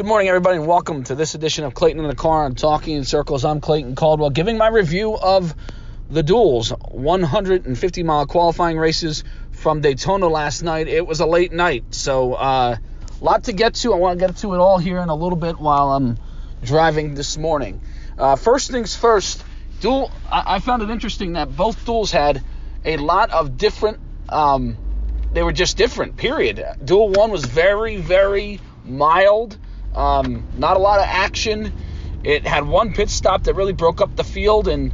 Good morning, everybody, and welcome to this edition of Clayton in the Car on Talking in Circles. I'm Clayton Caldwell, giving my review of the duels 150 mile qualifying races from Daytona last night. It was a late night, so a uh, lot to get to. I want to get to it all here in a little bit while I'm driving this morning. Uh, first things first, duel. I, I, found it interesting that both duels had a lot of different. Um, they were just different. Period. Duel one was very, very mild. Um, not a lot of action. It had one pit stop that really broke up the field, and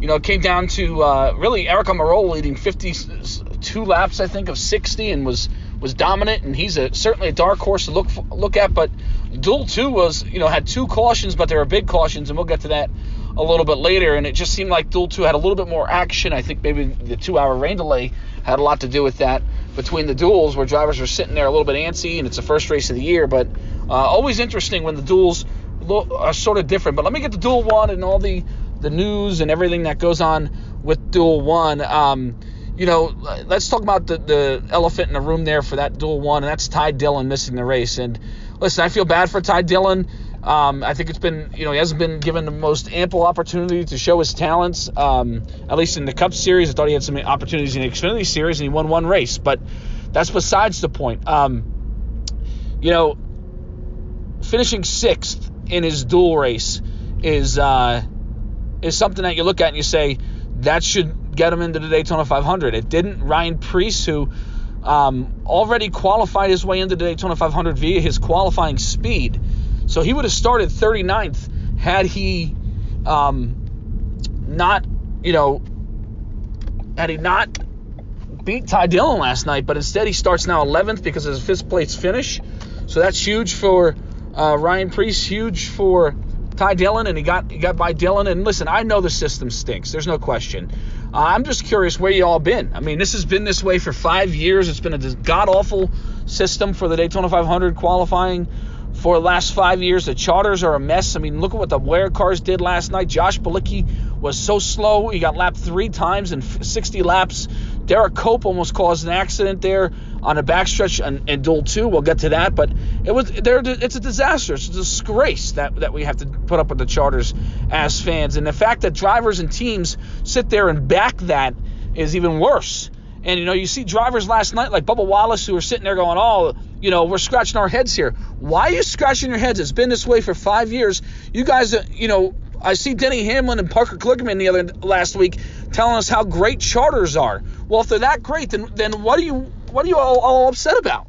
you know it came down to uh, really Aric Almirola leading 52 laps, I think, of 60, and was was dominant. And he's a, certainly a dark horse to look look at. But Duel Two was you know had two cautions, but they were big cautions, and we'll get to that a little bit later. And it just seemed like Duel Two had a little bit more action. I think maybe the two-hour rain delay had a lot to do with that between the duels, where drivers are sitting there a little bit antsy, and it's the first race of the year, but uh, always interesting when the duels are sort of different. But let me get to Duel One and all the the news and everything that goes on with Duel One. Um, you know, let's talk about the, the elephant in the room there for that Duel One, and that's Ty Dillon missing the race. And listen, I feel bad for Ty Dillon. Um, I think it's been, you know, he hasn't been given the most ample opportunity to show his talents. Um, at least in the Cup Series, I thought he had some opportunities in the Xfinity Series, and he won one race. But that's besides the point. Um, you know, finishing sixth in his duel race is uh, is something that you look at and you say that should get him into the Daytona 500. It didn't. Ryan Preece, who um, already qualified his way into the Daytona 500 via his qualifying speed, so he would have started 39th had he um, not, you know, had he not beat Ty Dillon last night, but instead he starts now 11th because of his fifth place finish. So that's huge for uh, Ryan Preece, huge for Ty Dillon, and he got he got by Dillon. And listen, I know the system stinks. There's no question. Uh, I'm just curious where you all been. I mean, this has been this way for five years. It's been a god awful system for the Daytona 500 qualifying for the last five years. The charters are a mess. I mean, look at what the Ware cars did last night. Josh Bilicki was so slow. He got lapped three times in 60 laps. Derrike Cope almost caused an accident there on a backstretch and, and Duel 2. We'll get to that, but it was there. It's a disaster. It's a disgrace that that we have to put up with the charters as fans, and the fact that drivers and teams sit there and back that is even worse. And you know, you see drivers last night like Bubba Wallace who are sitting there going, "Oh, you know, we're scratching our heads here. Why are you scratching your heads? It's been this way for five years. You guys, uh, you know, I see Denny Hamlin and Parker Kligerman the other last week telling us how great charters are. Well, if they're that great, then then what are you what are you all, all upset about?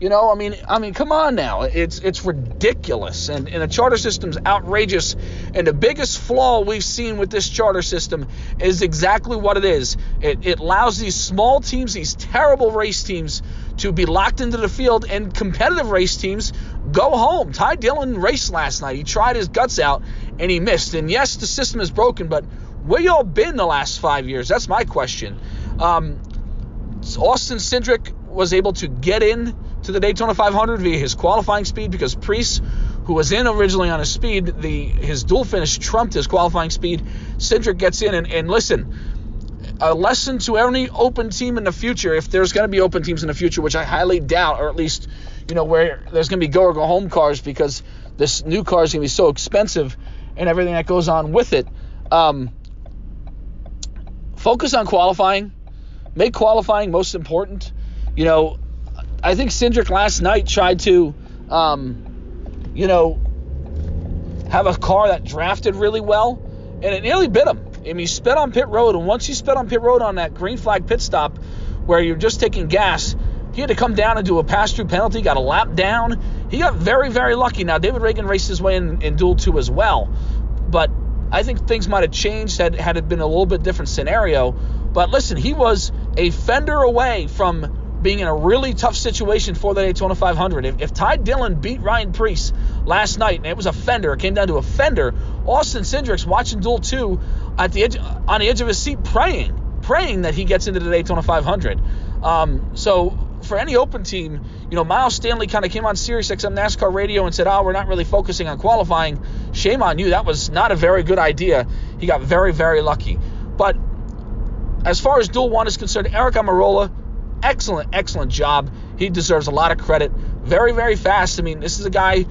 You know, I mean, I mean, come on now. It's it's ridiculous, and and the charter system's outrageous. And the biggest flaw we've seen with this charter system is exactly what it is. It it allows these small teams, these terrible race teams, to be locked into the field, and competitive race teams go home. Ty Dillon raced last night. He tried his guts out, and he missed. And yes, the system is broken, but where y'all been the last five years? That's my question. Um, Austin Cindric was able to get in to the Daytona 500 via his qualifying speed because Preece, who was in originally on his speed, the his duel finish trumped his qualifying speed. Cindric gets in, and, and listen, a lesson to any open team in the future, if there's going to be open teams in the future, which I highly doubt, or at least, you know, where there's going to be go or go home cars because this new car is going to be so expensive and everything that goes on with it. Um, focus on qualifying. Make qualifying most important. You know, I think Cindric last night tried to, um, you know, have a car that drafted really well, and it nearly bit him. Mean, he sped on pit road, and once he sped on pit road on that green flag pit stop, where you're just taking gas, he had to come down and do a pass-through penalty. Got a lap down. He got very, very lucky. Now David Ragan raced his way in, in Duel Two as well, but I think things might have changed had had it been a little bit different scenario. But listen, he was a fender away from being in a really tough situation for the Daytona 500. If, if Ty Dillon beat Ryan Preece last night and it was a fender, it came down to a fender, Austin Cindric's watching Duel 2 at the edge, on the edge of his seat praying, praying that he gets into the Daytona 500. Um, so for any open team, you know, Miles Stanley kind of came on Sirius XM NASCAR radio and said, "Oh, we're not really focusing on qualifying." Shame on you. That was not a very good idea. He got very, very lucky. But as far as Duel One is concerned, Aric Almirola, excellent, excellent job. He deserves a lot of credit. Very, very fast. I mean, this is a guy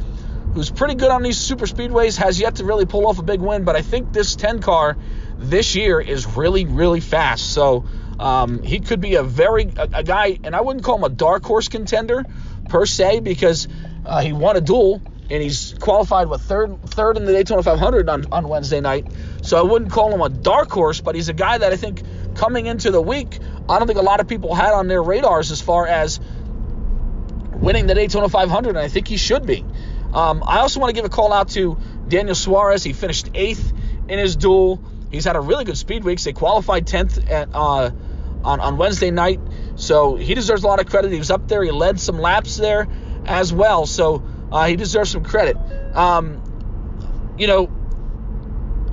who's pretty good on these super speedways, has yet to really pull off a big win. But I think this 10 car this year is really, really fast. So um, he could be a very a, a, guy, and I wouldn't call him a dark horse contender per se because uh, he won a duel and he's qualified with third third in the Daytona 500 on, on Wednesday night. So I wouldn't call him a dark horse, but he's a guy that I think coming into the week, I don't think a lot of people had on their radars as far as winning the Daytona 500, and I think he should be. Um, I also want to give a call out to Daniel Suarez. He finished eighth in his duel. He's had a really good speed week. They qualified 10th at, uh, on, on Wednesday night. So he deserves a lot of credit. He was up there. He led some laps there as well. So uh, he deserves some credit. Um, you know,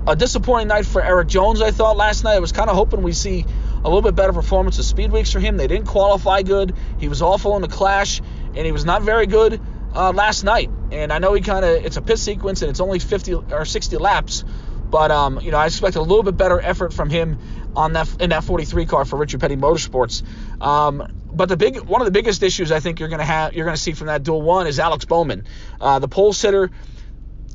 a disappointing night for Erik Jones, I thought, last night. I was kind of hoping we see a little bit better performance of speed weeks for him. They didn't qualify good. He was awful in the clash, and he was not very good uh, last night. And I know he kind of, it's a pit sequence, and it's only 50 or 60 laps. But um, you know, I expect a little bit better effort from him on that in that 43 car for Richard Petty Motorsports. Um, but the big one of the biggest issues I think you're going to have you're to see from that duel one is Alex Bowman, uh, the pole sitter.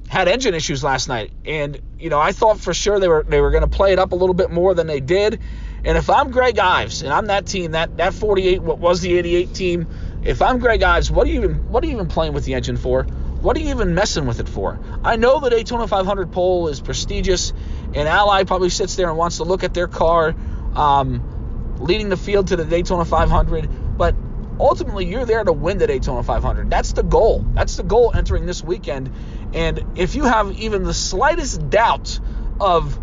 Had engine issues last night, and you know I thought for sure they were they were going to play it up a little bit more than they did. And if I'm Greg Ives and I'm that team, that that 48, what was the 88 team, if I'm Greg Ives, what are you even what are you even playing with the engine for? What are you even messing with it for? I know the Daytona 500 pole is prestigious, and Ally probably sits there and wants to look at their car um, leading the field to the Daytona 500, but ultimately you're there to win the Daytona 500. That's the goal. That's the goal entering this weekend. And if you have even the slightest doubt of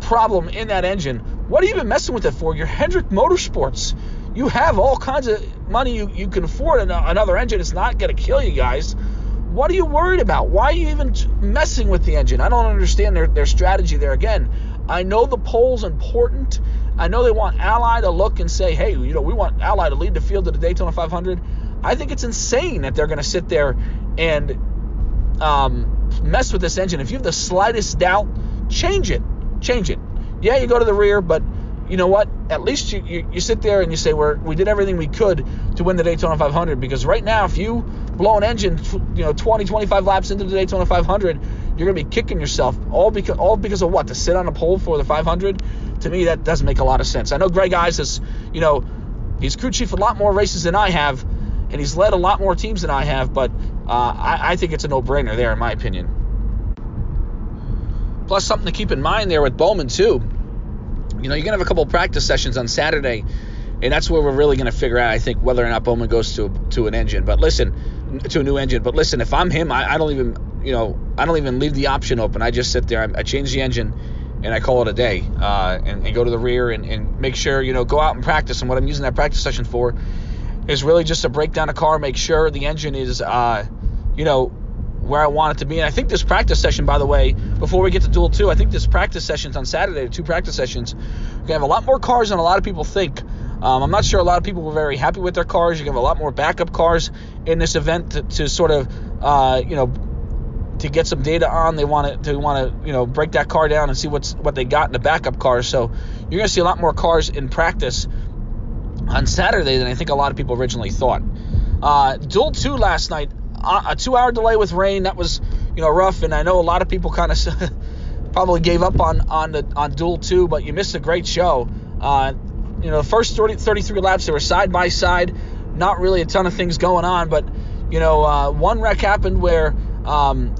problem in that engine, what are you even messing with it for? You're Hendrick Motorsports. You have all kinds of money you, you can afford another engine. It's not going to kill you guys. What are you worried about? Why are you even messing with the engine? I don't understand their, their strategy there. Again, I know the pole's important. I know they want Ally to look and say, hey, you know, we want Ally to lead the field to the Daytona 500. I think it's insane that they're going to sit there and um, mess with this engine. If you have the slightest doubt, change it. Change it. Yeah, you go to the rear, but you know what? At least you, you, you sit there and you say, we we did everything we could to win the Daytona 500. Because right now, if you blow an engine, you know, 20, 25 laps into the Daytona 500, you're going to be kicking yourself. All because, all because of what? To sit on a pole for the 500? To me, that doesn't make a lot of sense. I know Greg Ives is, you know, he's crew chief a lot more races than I have, and he's led a lot more teams than I have, but uh, I, I think it's a no-brainer there, in my opinion. Plus, something to keep in mind there with Bowman, too you know, you're to have a couple practice sessions on Saturday, and that's where we're really to figure out, I think, whether or not Bowman goes to to an engine. But listen, to a new engine. But listen, if I'm him, I, I don't even, you know, I don't even leave the option open. I just sit there, I, I change the engine, and I call it a day, uh, and, and, go to the rear and, and make sure, you know, go out and practice. And what I'm using that practice session for is really just to break down a car, make sure the engine is, uh, you know, where I want it to be. And I think this practice session, by the way, before we get to duel two, I think this practice sessions on Saturday, two practice sessions, we're gonna have a lot more cars than a lot of people think. Um, I'm not sure a lot of people were very happy with their cars. You're have a lot more backup cars in this event to, to sort of, uh, you know, to get some data on. They want to, to want to, you know, break that car down and see what's what they got in the backup cars. So you're gonna see a lot more cars in practice on Saturday than I think a lot of people originally thought. Uh, duel two last night a two hour delay with rain that was you know rough and i know a lot of people kind of probably gave up on on the on duel two but you missed a great show. Uh, you know the first 30, 33 laps they were side by side not really a ton of things going on but you know uh, one wreck happened where um,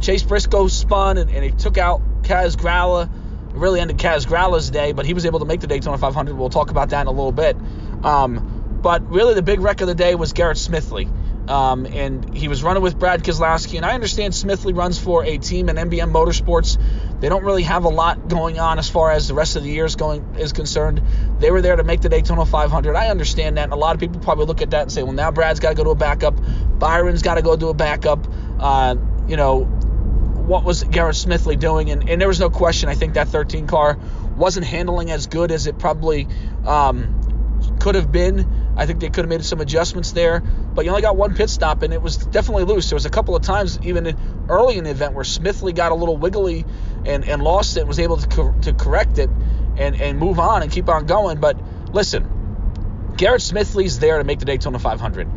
chase briscoe spun and, and, he took out kaz grala really ended kaz grala's day but he was able to make the daytona 500 we'll talk about that in a little bit. Um, but really the big wreck of the day was garrett smithley um, and he was running with Brad Keselowski. And I understand Smithley runs for a team in MBM Motorsports. They don't really have a lot going on as far as the rest of the year is going is concerned. They were there to make the Daytona 500. I understand that. And a lot of people probably look at that and say, well, now Brad's got to go to a backup. Byron's got to go to a backup. Uh, you know, what was Garrett Smithley doing? And, and, there was no question. I think that 13 car wasn't handling as good as it probably um, could have been. I think they could have made some adjustments there, but you only got one pit stop, and it was definitely loose. There was a couple of times, even early in the event, where Smithley got a little wiggly and, and lost it, and was able to, co- to correct it and, and move on and keep on going. But listen, Garrett Smithley's there to make the Daytona 500.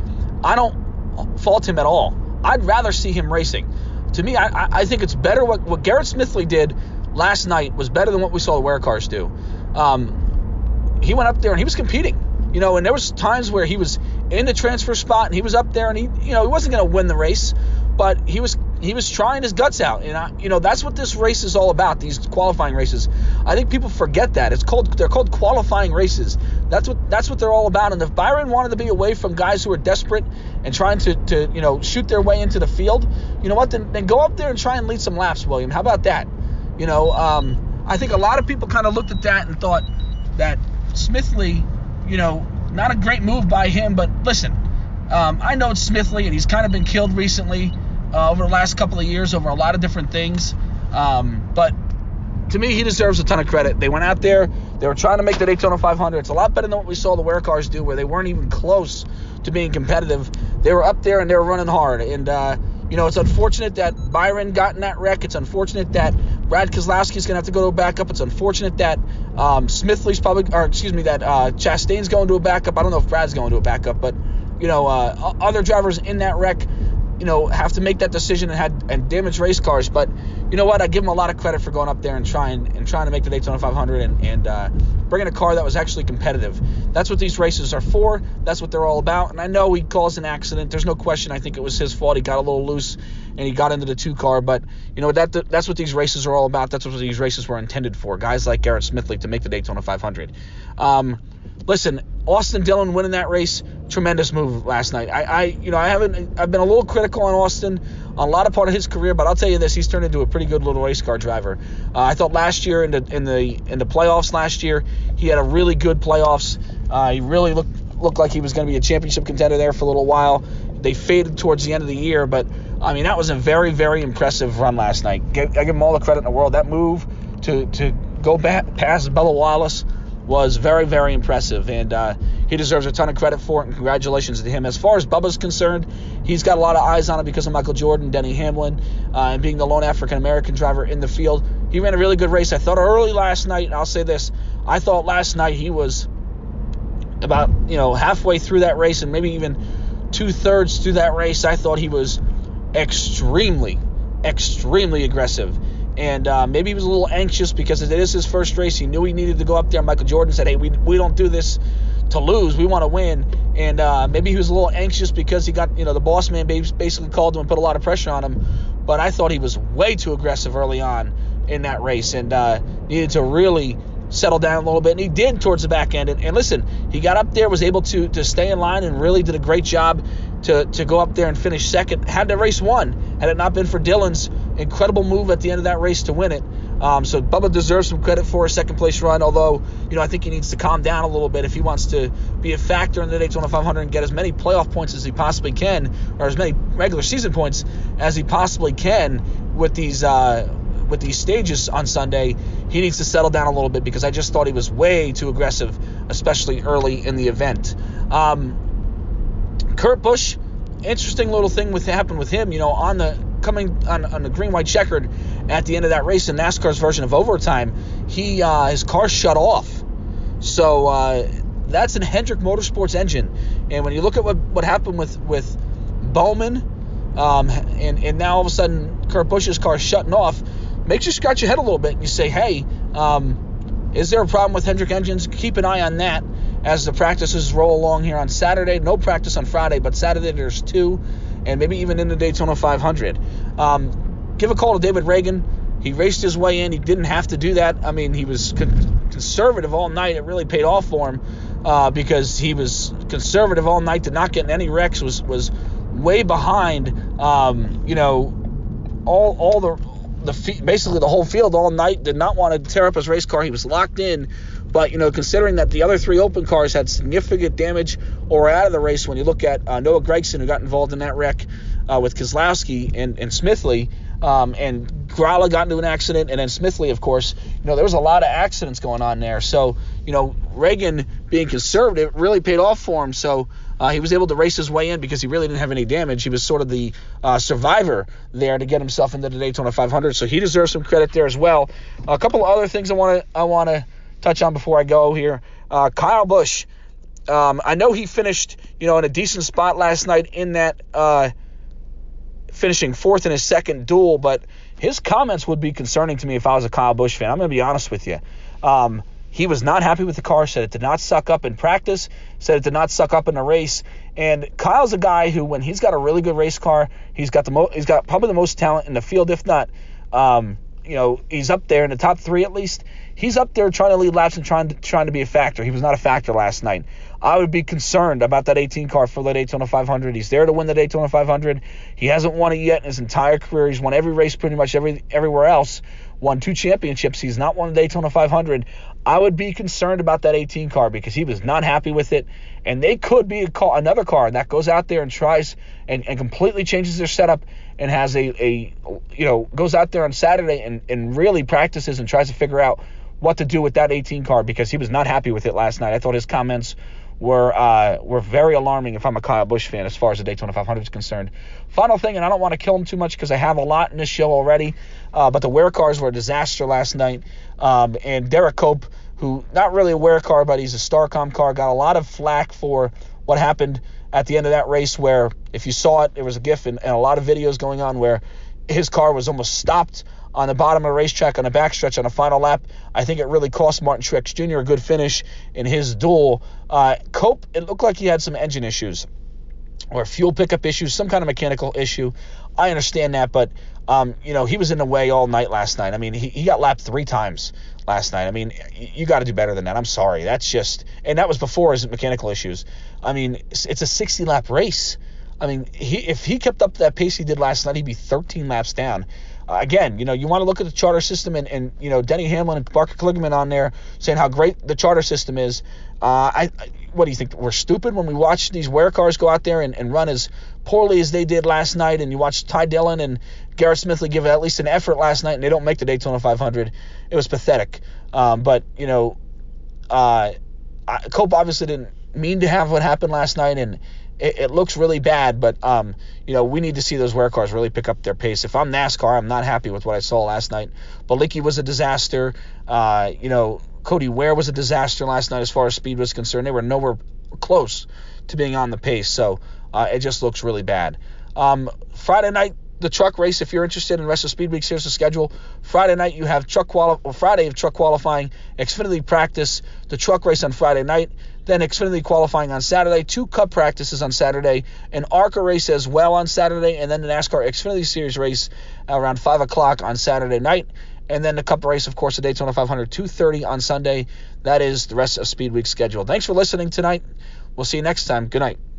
I don't fault him at all. I'd rather see him racing. To me, I, I think it's better what, what Garrett Smithley did last night was better than what we saw the Ware cars do. Um, he went up there and he was competing, you know, and there was times where he was in the transfer spot and he was up there and he, you know, he wasn't going to win the race, but he was he was trying his guts out, and I, you know that's what this race is all about. These qualifying races, I think people forget that it's called they're called qualifying races. That's what that's what they're all about. And if Byron wanted to be away from guys who are desperate and trying to, to you know shoot their way into the field, you know what? Then, then go up there and try and lead some laps, William. How about that? You know, um, I think a lot of people kind of looked at that and thought that Smithley, you know, not a great move by him. But listen, um, I know it's Smithley, and he's kind of been killed recently uh, over the last couple of years over a lot of different things. Um, but to me, he deserves a ton of credit. They went out there, they were trying to make the Daytona 500. It's a lot better than what we saw the Ware cars do, where they weren't even close to being competitive. They were up there and they were running hard. And, uh, you know, it's unfortunate that Byron got in that wreck. It's unfortunate that Brad Keselowski is going to have to go to a backup. It's unfortunate that um, Smithley's probably, or excuse me, that uh, Chastain's going to a backup. I don't know if Brad's going to a backup, but, you know, uh, other drivers in that wreck you know, have to make that decision and had and damage race cars. But you know what? I give him a lot of credit for going up there and trying and trying to make the Daytona 500 and, and uh, bringing a car that was actually competitive. That's what these races are for. That's what they're all about. And I know he caused an accident. There's no question. I think it was his fault. He got a little loose and he got into the two car. But you know that that's what these races are all about. That's what these races were intended for. Guys like Garrett Smithley to make the Daytona 500. Um, listen, Austin Dillon winning that race, tremendous move last night. I, I, you know, I haven't, I've been a little critical on Austin on a lot of part of his career, but I'll tell you this, he's turned into a pretty good little race car driver. Uh, I thought last year in the in the in the playoffs last year, he had a really good playoffs. Uh, he really looked looked like he was going to be a championship contender there for a little while. They faded towards the end of the year, but I mean that was a very very impressive run last night. I give him all the credit in the world. That move to to go back past Bubba Wallace was very, very impressive, and uh, he deserves a ton of credit for it. And congratulations to him. As far as Bubba's concerned, he's got a lot of eyes on it because of Michael Jordan, Denny Hamlin, uh, and being the lone African American driver in the field. He ran a really good race. I thought early last night, and I'll say this: I thought last night he was about you know halfway through that race, and maybe even two thirds through that race. I thought he was extremely, extremely aggressive and uh, maybe he was a little anxious because it is his first race. He knew he needed to go up there. Michael Jordan said, "Hey, we we don't do this to lose. We want to win." And uh, maybe he was a little anxious because he got you know the boss man basically called him and put a lot of pressure on him. But I thought he was way too aggressive early on in that race and uh, needed to really settle down a little bit. And he did towards the back end. And, and listen, he got up there, was able to to stay in line, and really did a great job to to go up there and finish second. Had the race won had it not been for Dillon's incredible move at the end of that race to win it. Um, so Bubba deserves some credit for a second place run, although you know I think he needs to calm down a little bit if he wants to be a factor in the Daytona 500 and get as many playoff points as he possibly can, or as many regular season points as he possibly can with these uh, with these stages on Sunday. He needs to settle down a little bit because I just thought he was way too aggressive, especially early in the event. Um, Kurt Busch, interesting little thing with happened with him. You know, on the coming on, on the green white checkered at the end of that race in NASCAR's version of overtime, he uh, his car shut off. So uh, that's an Hendrick Motorsports engine. And when you look at what, what happened with with Bowman, um, and and now all of a sudden Kurt Busch's car shutting off, makes you scratch your head a little bit and you say, hey, um, is there a problem with Hendrick engines? Keep an eye on that as the practices roll along here on Saturday. No practice on Friday, but Saturday there's two and maybe even in the Daytona 500. Um, give a call to David Ragan. He raced his way in. He didn't have to do that. I mean, he was con- conservative all night. It really paid off for him uh, because he was conservative all night to not get in any wrecks. Was was way behind. Um, you know, all all the the basically the whole field all night did not want to tear up his race car. He was locked in but, you know, considering that the other three open cars had significant damage or out of the race, when you look at uh, Noah Gragson, who got involved in that wreck uh, with Keselowski and, and Smithley, um, and Grala got into an accident, and then Smithley, of course, you know, there was a lot of accidents going on there. So, you know, Ragan being conservative really paid off for him. So uh, he was able to race his way in because he really didn't have any damage. He was sort of the uh, survivor there to get himself into the Daytona 500. So he deserves some credit there as well. A couple of other things I want to I want to touch on before I go here. Uh, Kyle Busch. Um, I know he finished, you know, in a decent spot last night in that uh, finishing fourth in his second duel, but his comments would be concerning to me if I was a Kyle Busch fan. I'm going to be honest with you. Um, he was not happy with the car, said it did not suck up in practice, said it did not suck up in the race. And Kyle's a guy who, when he's got a really good race car, he's got the mo- he's got probably the most talent in the field, if not, um, you know, he's up there in the top three at least. He's up there trying to lead laps and trying to trying to be a factor. He was not a factor last night. I would be concerned about that 18 car for the Daytona 500. He's there to win the Daytona 500. He hasn't won it yet in his entire career. He's won every race pretty much every everywhere else. Won two championships. He's not won the Daytona 500. I would be concerned about that 18 car because he was not happy with it. And they could be car, another car that goes out there and tries and, and completely changes their setup and has a, a you know goes out there on Saturday and, and really practices and tries to figure out what to do with that 18 car because he was not happy with it last night. I thought his comments were uh, were very alarming if I'm a Kyle Busch fan as far as the Daytona 500 is concerned. Final thing, and I don't want to kill him too much because I have a lot in this show already, uh, but the Ware cars were a disaster last night. Um, and Derrike Cope, who not really a Ware car, but he's a Starcom car, got a lot of flack for what happened at the end of that race where if you saw it, there was a GIF and, and a lot of videos going on where his car was almost stopped on the bottom of the racetrack on a backstretch on a final lap. I think it really cost Martin Truex Jr. a good finish in his duel. Uh, Cope, it looked like he had some engine issues or fuel pickup issues, some kind of mechanical issue. I understand that, but um, you know he was in the way all night last night. I mean, he, he got lapped three times last night. I mean, you got to do better than that. I'm sorry. That's just, and that was before his mechanical issues. I mean, it's a 60 lap race. I mean, he, if he kept up that pace he did last night, he'd be 13 laps down. Uh, again, you know, you want to look at the charter system and, and you know, Denny Hamlin and Parker Kligerman on there saying how great the charter system is. Uh, I, I, what do you think? We're stupid when we watch these Ware cars go out there and, and run as poorly as they did last night, and you watch Ty Dillon and Garrett Smithley give at least an effort last night, and they don't make the Daytona 500. It was pathetic. Um, but you know, uh, Cope obviously didn't mean to have what happened last night, and it, it looks really bad, but um, you know, we need to see those Ware cars really pick up their pace. If I'm NASCAR, I'm not happy with what I saw last night. Licky was a disaster. Uh, you know, Cody Ware was a disaster last night as far as speed was concerned. They were nowhere close to being on the pace, so uh, it just looks really bad. Um, Friday night, the truck race. If you're interested in rest of Speed Weeks, here's the schedule. Friday night you have truck quali- Friday of truck qualifying, Xfinity practice, the truck race on Friday night. Then Xfinity qualifying on Saturday, two Cup practices on Saturday, an ARCA race as well on Saturday, and then the NASCAR Xfinity Series race around 5 o'clock on Saturday night. And then the Cup race, of course, the Daytona 500, 2.30 on Sunday. That is the rest of Speed Week schedule. Thanks for listening tonight. We'll see you next time. Good night.